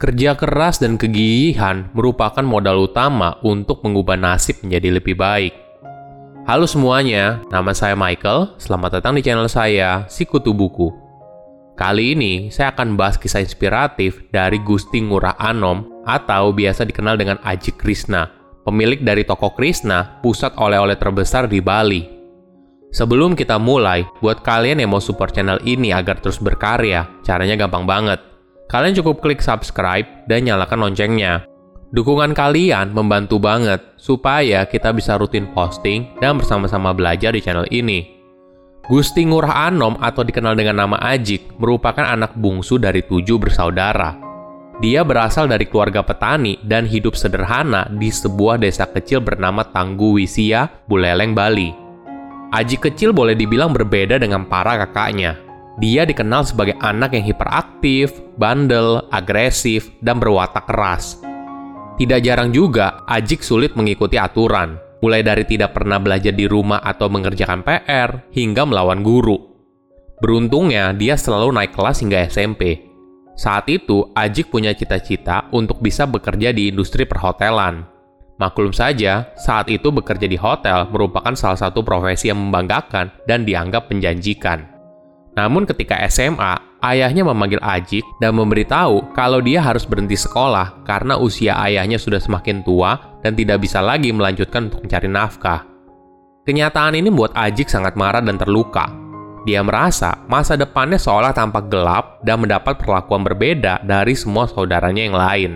Kerja keras dan kegigihan merupakan modal utama untuk mengubah nasib menjadi lebih baik. Halo semuanya, nama saya Michael. Selamat datang di channel saya, Sikutu Buku. Kali ini saya akan bahas kisah inspiratif dari Gusti Ngurah Anom atau biasa dikenal dengan Aji Krishna, pemilik dari toko Krishna, pusat oleh-oleh terbesar di Bali. Sebelum kita mulai, buat kalian yang mau support channel ini agar terus berkarya, caranya gampang banget Kalian cukup klik subscribe dan nyalakan loncengnya. Dukungan kalian membantu banget supaya kita bisa rutin posting dan bersama-sama belajar di channel ini. Gusti Ngurah Anom atau dikenal dengan nama Ajik merupakan anak bungsu dari tujuh bersaudara. Dia berasal dari keluarga petani dan hidup sederhana di sebuah desa kecil bernama Tanggu Wisia, Buleleng, Bali. Ajik kecil boleh dibilang berbeda dengan para kakaknya. Dia dikenal sebagai anak yang hiperaktif, bandel, agresif, dan berwatak keras. Tidak jarang juga, Ajik sulit mengikuti aturan, mulai dari tidak pernah belajar di rumah atau mengerjakan PR, hingga melawan guru. Beruntungnya, dia selalu naik kelas hingga SMP. Saat itu, Ajik punya cita-cita untuk bisa bekerja di industri perhotelan. Maklum saja, saat itu bekerja di hotel merupakan salah satu profesi yang membanggakan dan dianggap menjanjikan. Namun ketika SMA, ayahnya memanggil Ajik dan memberitahu kalau dia harus berhenti sekolah karena usia ayahnya sudah semakin tua dan tidak bisa lagi melanjutkan untuk mencari nafkah. Kenyataan ini membuat Ajik sangat marah dan terluka. Dia merasa masa depannya seolah tampak gelap dan mendapat perlakuan berbeda dari semua saudaranya yang lain.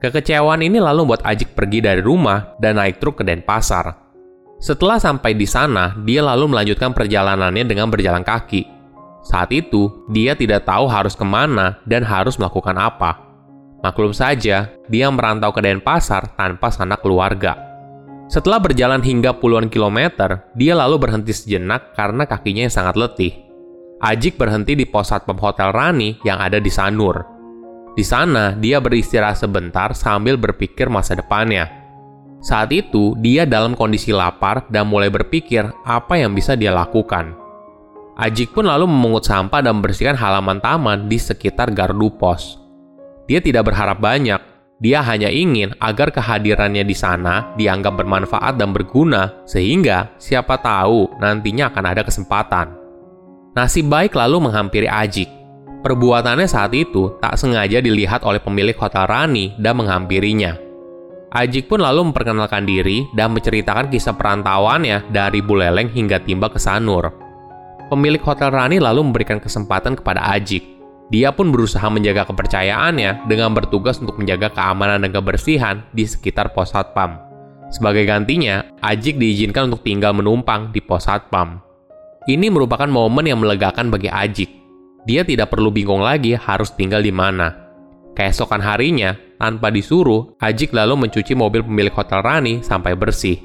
Kekecewaan ini lalu membuat Ajik pergi dari rumah dan naik truk ke Denpasar. Setelah sampai di sana, dia lalu melanjutkan perjalanannya dengan berjalan kaki saat itu, dia tidak tahu harus ke mana dan harus melakukan apa. Maklum saja, dia merantau ke Denpasar tanpa sanak keluarga. Setelah berjalan hingga puluhan kilometer, dia lalu berhenti sejenak karena kakinya yang sangat letih. Ajik berhenti di pos satpam Hotel Rani yang ada di Sanur. Di sana, dia beristirahat sebentar sambil berpikir masa depannya. Saat itu, dia dalam kondisi lapar dan mulai berpikir apa yang bisa dia lakukan. Ajik pun lalu memungut sampah dan membersihkan halaman taman di sekitar gardu pos. Dia tidak berharap banyak, dia hanya ingin agar kehadirannya di sana dianggap bermanfaat dan berguna, sehingga siapa tahu nantinya akan ada kesempatan. Nasib baik lalu menghampiri Ajik. Perbuatannya saat itu tak sengaja dilihat oleh pemilik Hotel Rani dan menghampirinya. Ajik pun lalu memperkenalkan diri dan menceritakan kisah perantauannya dari Buleleng hingga timba ke Sanur pemilik Hotel Rani lalu memberikan kesempatan kepada Ajik. Dia pun berusaha menjaga kepercayaannya dengan bertugas untuk menjaga keamanan dan kebersihan di sekitar pos satpam. Sebagai gantinya, Ajik diizinkan untuk tinggal menumpang di pos satpam. Ini merupakan momen yang melegakan bagi Ajik. Dia tidak perlu bingung lagi harus tinggal di mana. Keesokan harinya, tanpa disuruh, Ajik lalu mencuci mobil pemilik Hotel Rani sampai bersih.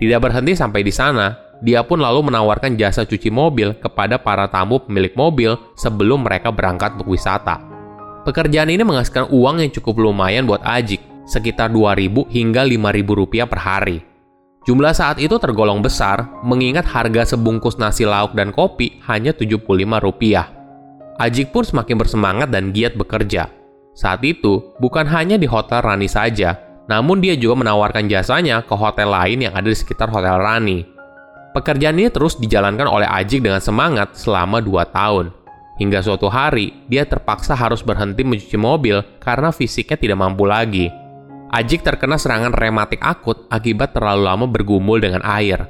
Tidak berhenti sampai di sana, dia pun lalu menawarkan jasa cuci mobil kepada para tamu pemilik mobil sebelum mereka berangkat untuk wisata. Pekerjaan ini menghasilkan uang yang cukup lumayan buat Ajik, sekitar 2.000 hingga 5.000 rupiah per hari. Jumlah saat itu tergolong besar, mengingat harga sebungkus nasi lauk dan kopi hanya 75 rupiah. Ajik pun semakin bersemangat dan giat bekerja. Saat itu, bukan hanya di Hotel Rani saja, namun dia juga menawarkan jasanya ke hotel lain yang ada di sekitar Hotel Rani. Pekerjaan ini terus dijalankan oleh Ajik dengan semangat selama dua tahun. Hingga suatu hari, dia terpaksa harus berhenti mencuci mobil karena fisiknya tidak mampu lagi. Ajik terkena serangan rematik akut akibat terlalu lama bergumul dengan air.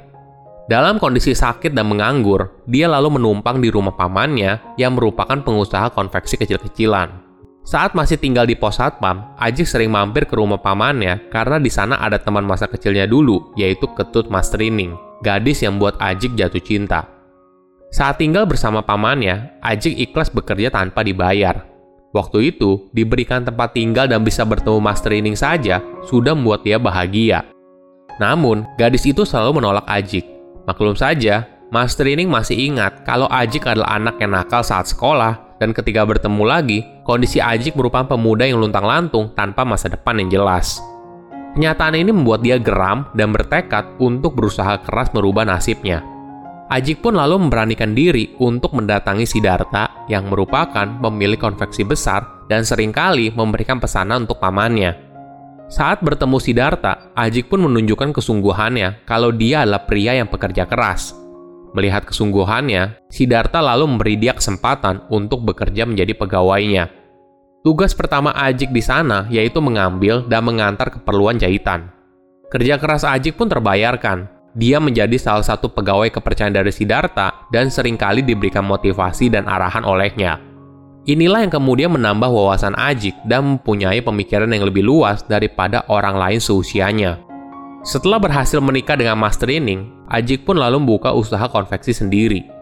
Dalam kondisi sakit dan menganggur, dia lalu menumpang di rumah pamannya yang merupakan pengusaha konveksi kecil-kecilan. Saat masih tinggal di pos satpam, Ajik sering mampir ke rumah pamannya karena di sana ada teman masa kecilnya dulu, yaitu Ketut Mas Trining gadis yang buat Ajik jatuh cinta. Saat tinggal bersama pamannya, Ajik ikhlas bekerja tanpa dibayar. Waktu itu, diberikan tempat tinggal dan bisa bertemu Master Ining saja sudah membuat dia bahagia. Namun, gadis itu selalu menolak Ajik. Maklum saja, Master Ining masih ingat kalau Ajik adalah anak yang nakal saat sekolah dan ketika bertemu lagi, kondisi Ajik merupakan pemuda yang luntang-lantung tanpa masa depan yang jelas. Kenyataan ini membuat dia geram dan bertekad untuk berusaha keras merubah nasibnya. Ajik pun lalu memberanikan diri untuk mendatangi Siddhartha yang merupakan pemilik konveksi besar dan sering kali memberikan pesanan untuk pamannya. Saat bertemu Siddhartha, Ajik pun menunjukkan kesungguhannya kalau dia adalah pria yang pekerja keras. Melihat kesungguhannya, Siddhartha lalu memberi dia kesempatan untuk bekerja menjadi pegawainya. Tugas pertama Ajik di sana yaitu mengambil dan mengantar keperluan jahitan. Kerja keras Ajik pun terbayarkan. Dia menjadi salah satu pegawai kepercayaan dari Siddhartha dan sering kali diberikan motivasi dan arahan olehnya. Inilah yang kemudian menambah wawasan Ajik dan mempunyai pemikiran yang lebih luas daripada orang lain seusianya. Setelah berhasil menikah dengan Mas Training, Ajik pun lalu membuka usaha konveksi sendiri.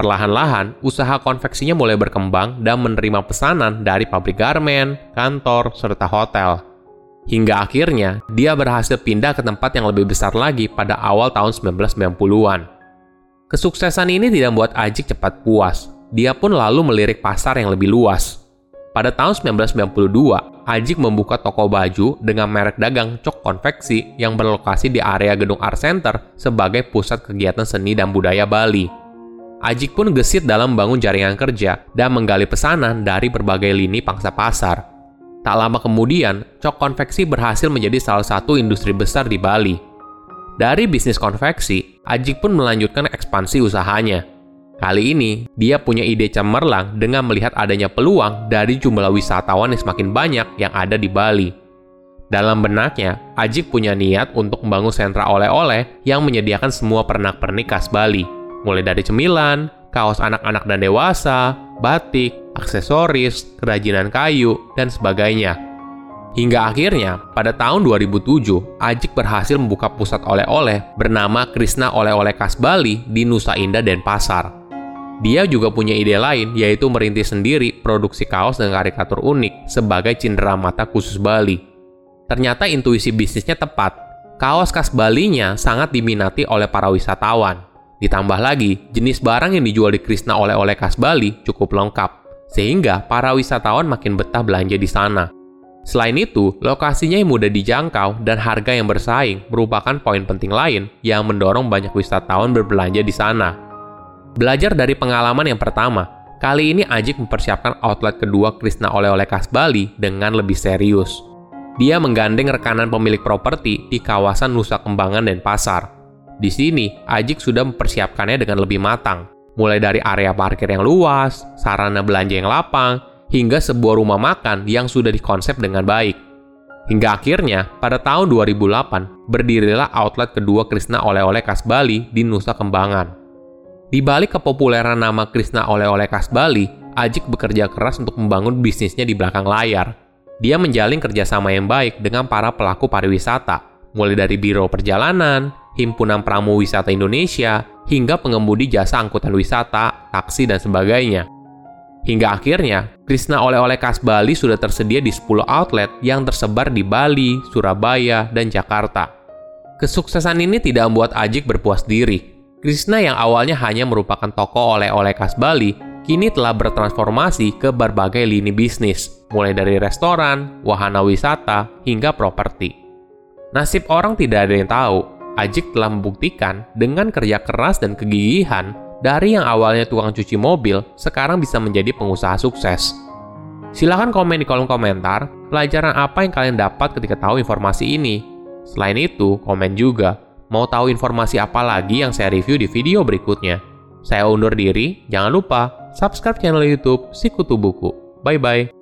Perlahan-lahan, usaha konveksinya mulai berkembang dan menerima pesanan dari pabrik garmen, kantor, serta hotel. Hingga akhirnya, dia berhasil pindah ke tempat yang lebih besar lagi pada awal tahun 1990-an. Kesuksesan ini tidak membuat Ajik cepat puas, dia pun lalu melirik pasar yang lebih luas. Pada tahun 1992, Ajik membuka toko baju dengan merek dagang Cok Konveksi yang berlokasi di area gedung Art Center sebagai pusat kegiatan seni dan budaya Bali. Ajik pun gesit dalam membangun jaringan kerja dan menggali pesanan dari berbagai lini pangsa pasar. Tak lama kemudian, Cok Konveksi berhasil menjadi salah satu industri besar di Bali. Dari bisnis konveksi, Ajik pun melanjutkan ekspansi usahanya – Kali ini, dia punya ide cemerlang dengan melihat adanya peluang dari jumlah wisatawan yang semakin banyak yang ada di Bali. Dalam benaknya, Ajik punya niat untuk membangun sentra oleh-oleh yang menyediakan semua pernak-pernik khas Bali, mulai dari cemilan, kaos anak-anak dan dewasa, batik, aksesoris, kerajinan kayu, dan sebagainya. Hingga akhirnya, pada tahun 2007, Ajik berhasil membuka pusat oleh-oleh bernama Krishna Oleh-oleh Khas Bali di Nusa Indah, Denpasar. Dia juga punya ide lain, yaitu merintis sendiri produksi kaos dan karikatur unik sebagai cindera mata khusus Bali. Ternyata intuisi bisnisnya tepat. Kaos khas Balinya sangat diminati oleh para wisatawan. Ditambah lagi, jenis barang yang dijual di Krishna oleh-oleh khas Bali cukup lengkap, sehingga para wisatawan makin betah belanja di sana. Selain itu, lokasinya yang mudah dijangkau dan harga yang bersaing merupakan poin penting lain yang mendorong banyak wisatawan berbelanja di sana. Belajar dari pengalaman yang pertama, kali ini Ajik mempersiapkan outlet kedua Krishna Oleh-oleh Khas Bali dengan lebih serius. Dia menggandeng rekanan pemilik properti di kawasan Nusa Kembangan dan Pasar. Di sini, Ajik sudah mempersiapkannya dengan lebih matang, mulai dari area parkir yang luas, sarana belanja yang lapang, hingga sebuah rumah makan yang sudah dikonsep dengan baik. Hingga akhirnya, pada tahun 2008, berdirilah outlet kedua Krishna Oleh-oleh Khas Bali di Nusa Kembangan. Di balik kepopuleran nama Krishna oleh-oleh khas Bali, Ajik bekerja keras untuk membangun bisnisnya di belakang layar. Dia menjalin kerjasama yang baik dengan para pelaku pariwisata, mulai dari Biro Perjalanan, Himpunan Pramu Wisata Indonesia, hingga pengemudi jasa angkutan wisata, taksi, dan sebagainya. Hingga akhirnya, Krishna oleh-oleh khas Bali sudah tersedia di 10 outlet yang tersebar di Bali, Surabaya, dan Jakarta. Kesuksesan ini tidak membuat Ajik berpuas diri, Krishna yang awalnya hanya merupakan toko oleh-oleh khas Bali, kini telah bertransformasi ke berbagai lini bisnis, mulai dari restoran, wahana wisata, hingga properti. Nasib orang tidak ada yang tahu, Ajik telah membuktikan dengan kerja keras dan kegigihan dari yang awalnya tukang cuci mobil, sekarang bisa menjadi pengusaha sukses. Silahkan komen di kolom komentar, pelajaran apa yang kalian dapat ketika tahu informasi ini. Selain itu, komen juga Mau tahu informasi apa lagi yang saya review di video berikutnya? Saya undur diri, jangan lupa subscribe channel YouTube Sikutu Buku. Bye bye.